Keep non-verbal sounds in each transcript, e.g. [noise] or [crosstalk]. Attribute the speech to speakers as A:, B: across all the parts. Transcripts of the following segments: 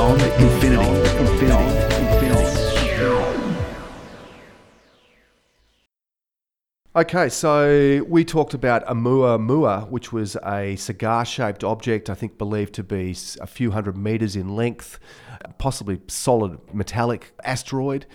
A: beyond infinity.
B: Okay, so we talked about Oumuamua, which was a cigar shaped object, I think believed to be a few hundred meters in length, possibly solid metallic asteroid.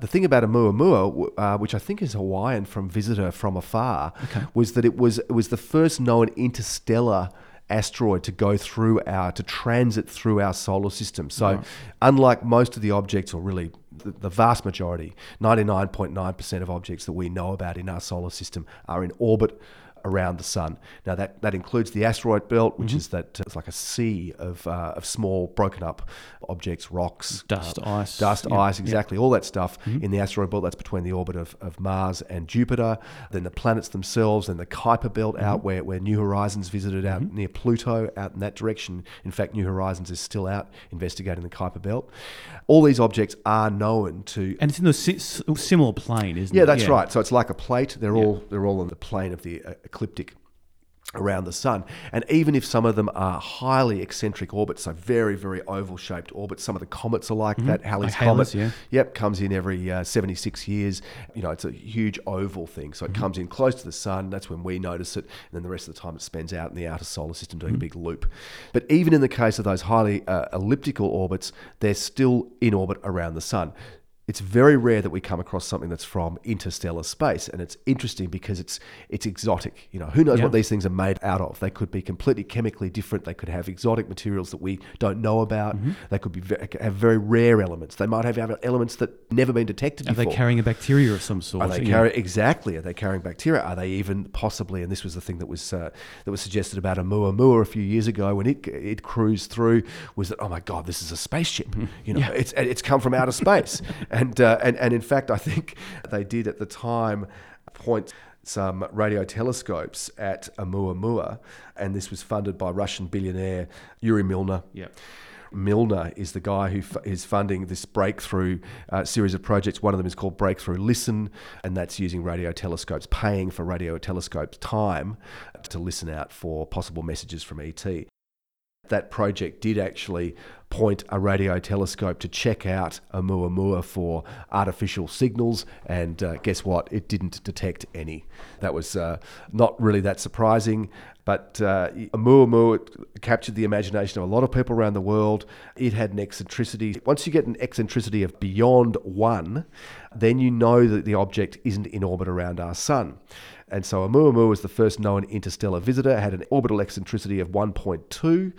B: The thing about Oumuamua, w- uh, which I think is Hawaiian from Visitor from Afar, was that it was, it was the first known interstellar asteroid to go through our, to transit through our solar system. So, unlike most of the objects, or really the, the vast majority, 99.9% of objects that we know about in our solar system are in orbit around the sun. Now that, that includes the asteroid belt, which is that uh, it's like a sea of, uh, of small broken up objects, rocks,
C: Dust,
B: uh,
C: ice,
B: dust,
C: yeah,
B: ice,
C: yeah.
B: exactly all that stuff in the asteroid belt. That's between the orbit of, of Mars and Jupiter. Then the planets themselves, and the Kuiper belt out where, where New Horizons visited out near Pluto, out in that direction. In fact, New Horizons is still out investigating the Kuiper belt. All these objects are known to
C: And it's in the si- similar plane, isn't it?
B: yeah, that's right. So it's like a plate. They're all they're all on the plane of the uh, ecliptic around the sun. And even if some of them are highly eccentric orbits, so very very oval shaped orbits, some of the comets are like that. Halley's
C: Mm-hmm. Like Halley's,
B: comet,
C: yeah.
B: yep, comes in every uh, 76 years. You know, it's a huge oval thing. So it
C: Mm-hmm.
B: comes in close to the sun. That's when we notice it. And then the rest of the time it spends out in the outer solar system doing
C: Mm-hmm.
B: a big loop. But even in the case of those highly uh, elliptical orbits, they're still in orbit around the sun. It's very rare that we come across something that's from interstellar space, and it's interesting because it's it's exotic. You know, who knows
C: Yeah.
B: what these things are made out of? They could be completely chemically different. They could have exotic materials that we don't know about.
C: Mm-hmm.
B: They could be ve- have very rare elements. They might have elements that never been detected
C: Are they
B: before.
C: carrying a bacteria of some sort?
B: Are they
C: Yeah.
B: carry exactly? Are they carrying bacteria? Are they even possibly? And this was the thing that was uh, that was suggested about Oumuamua a few years ago when it it cruised through. Was that oh my god, this is a spaceship?
C: Mm-hmm.
B: You know, it's it's come from outer space, [laughs] and uh, and and in fact, I think [laughs] they did at the time point some radio telescopes at Oumuamua, and this was funded by Russian billionaire Yuri Milner.
C: Yeah.
B: Milner is the guy who f- is funding this breakthrough uh, series of projects. One of them is called Breakthrough Listen, and that's using radio telescopes, paying for radio telescopes time to listen out for possible messages from ET. That project did actually point a radio telescope to check out Oumuamua for artificial signals, and uh, guess what? It didn't detect any. That was uh, not really that surprising, but uh, captured the imagination of a lot of people around the world. It had an eccentricity. Once you get an eccentricity of beyond one, then you know that the object isn't in orbit around our sun. And so Oumuamua was the first known interstellar visitor, had an orbital eccentricity of 1.2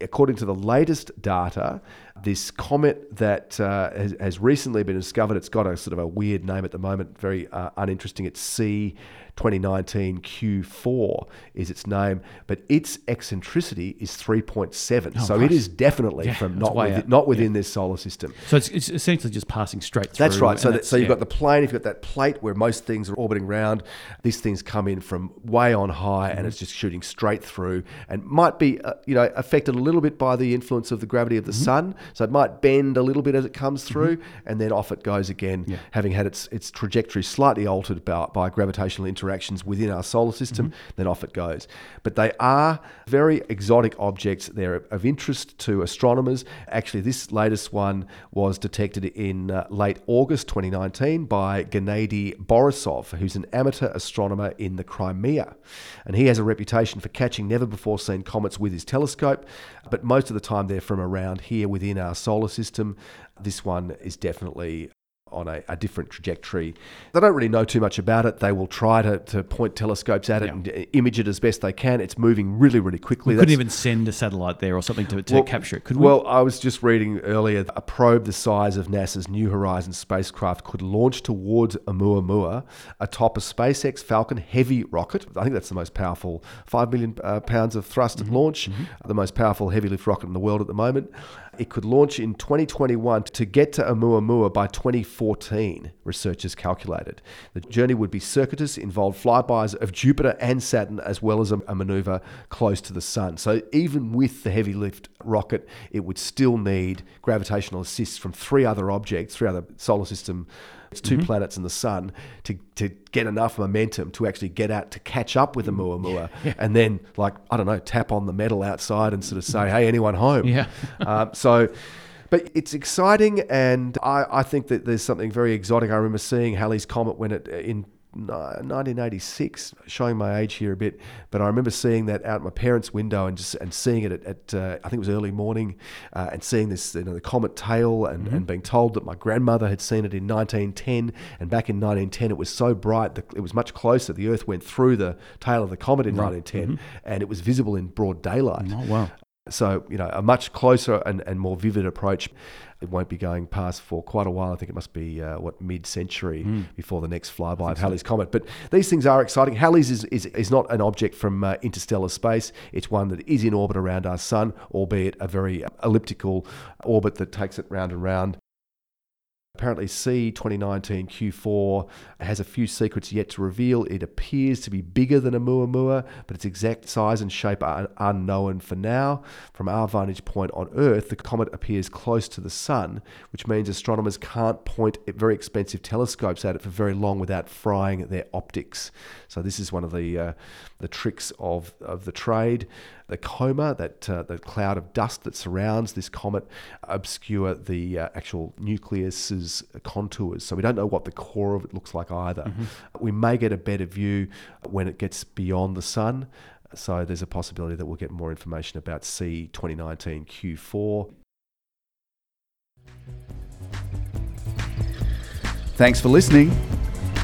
B: according to the latest data, this comet that uh, has, has recently been discovered, it's got a sort of a weird name at the moment, very uh, uninteresting. It's C 2019 Q4 is its name, but its eccentricity is 3.7. so it is definitely
C: Yeah,
B: from not, within, not within this solar system.
C: So it's, it's essentially just passing straight through.
B: That's right. So, that, so you've
C: yeah.
B: got the plane, you've got that plate where most things are orbiting around. These things come in from way on high,
C: Mm-hmm.
B: and it's just shooting straight through, and might be, uh, you know, affected a little bit by the influence of the gravity of the
C: Mm-hmm.
B: sun. So it might bend a little bit as it comes through, and then off it goes again, having had its its trajectory slightly altered by, by gravitational interactions within our solar system.
C: Mm-hmm.
B: Then off it goes. But they are very exotic objects. They're of interest to astronomers. Actually, this latest one was detected in uh, late August 2019 by Gennady Borisov, who's an amateur astronomer in the Crimea. And he has a reputation for catching never before seen comets with his telescope, but most of the time they're from around here within our solar system. This one is definitely on a, a different trajectory. They don't really know too much about it. They will try to, to point telescopes at it
C: Yeah.
B: and uh, image it as best they can. It's moving really, really quickly.
C: We couldn't even send a satellite there or something to, to
B: well,
C: capture it, could we?
B: Well, I was just reading earlier a probe the size of NASA's New Horizons spacecraft could launch towards Oumuamua atop a SpaceX Falcon Heavy rocket. I think that's the most powerful, 5 million uh, pounds of thrust
C: Mm-hmm.
B: at launch, the most powerful heavy lift rocket in the world at the moment. It could launch in 2021 to get to Oumuamua by 2014, researchers calculated. The journey would be circuitous, involve flybys of Jupiter and Saturn, as well as a, a maneuver close to the Sun. So even with the heavy lift rocket, it would still need gravitational assists from three other objects, three other solar system It's 2 mm-hmm. planets and the sun to, to get enough momentum to actually get out to catch up with Oumuamua mm. [laughs] and then, like, I don't know, tap on the metal outside and sort of say, mm. hey, anyone home?
C: Yeah.
B: um, so, but it's exciting, and I, I think that there's something very exotic. I remember seeing Halley's Comet when it in 1986, showing my age here a bit, but I remember seeing that out my parents' window and just and seeing it at, at uh, I think it was early morning, uh, and seeing this you know the comet tail and, and being told that my grandmother had seen it in 1910, and back in 1910 it was so bright that it was much closer. The Earth went through the tail of the comet in 1910, and it was visible in broad daylight.
C: Oh wow.
B: So, you know, a much closer and, and more vivid approach. It won't be going past for quite a while. I think it must be, uh, what, mid century before the next flyby of Halley's Comet. But these things are exciting. Halley's is, is, is not an object from uh, interstellar space, it's one that is in orbit around our sun, albeit a very elliptical orbit that takes it round and round. Apparently, C 2019 Q4 has a few secrets yet to reveal. It appears to be bigger than Oumuamua, but its exact size and shape are unknown for now. From our vantage point on Earth, the comet appears close to the Sun, which means astronomers can't point very expensive telescopes at it for very long without frying their optics. So this is one of the uh, the tricks of, of the trade. The coma, that uh, the cloud of dust that surrounds this comet, obscure the uh, actual nucleus's contours. So we don't know what the core of it looks like either. We may get a better view when it gets beyond the sun. So there's a possibility that we'll get more information about C 2019 Q4.
A: Thanks for listening.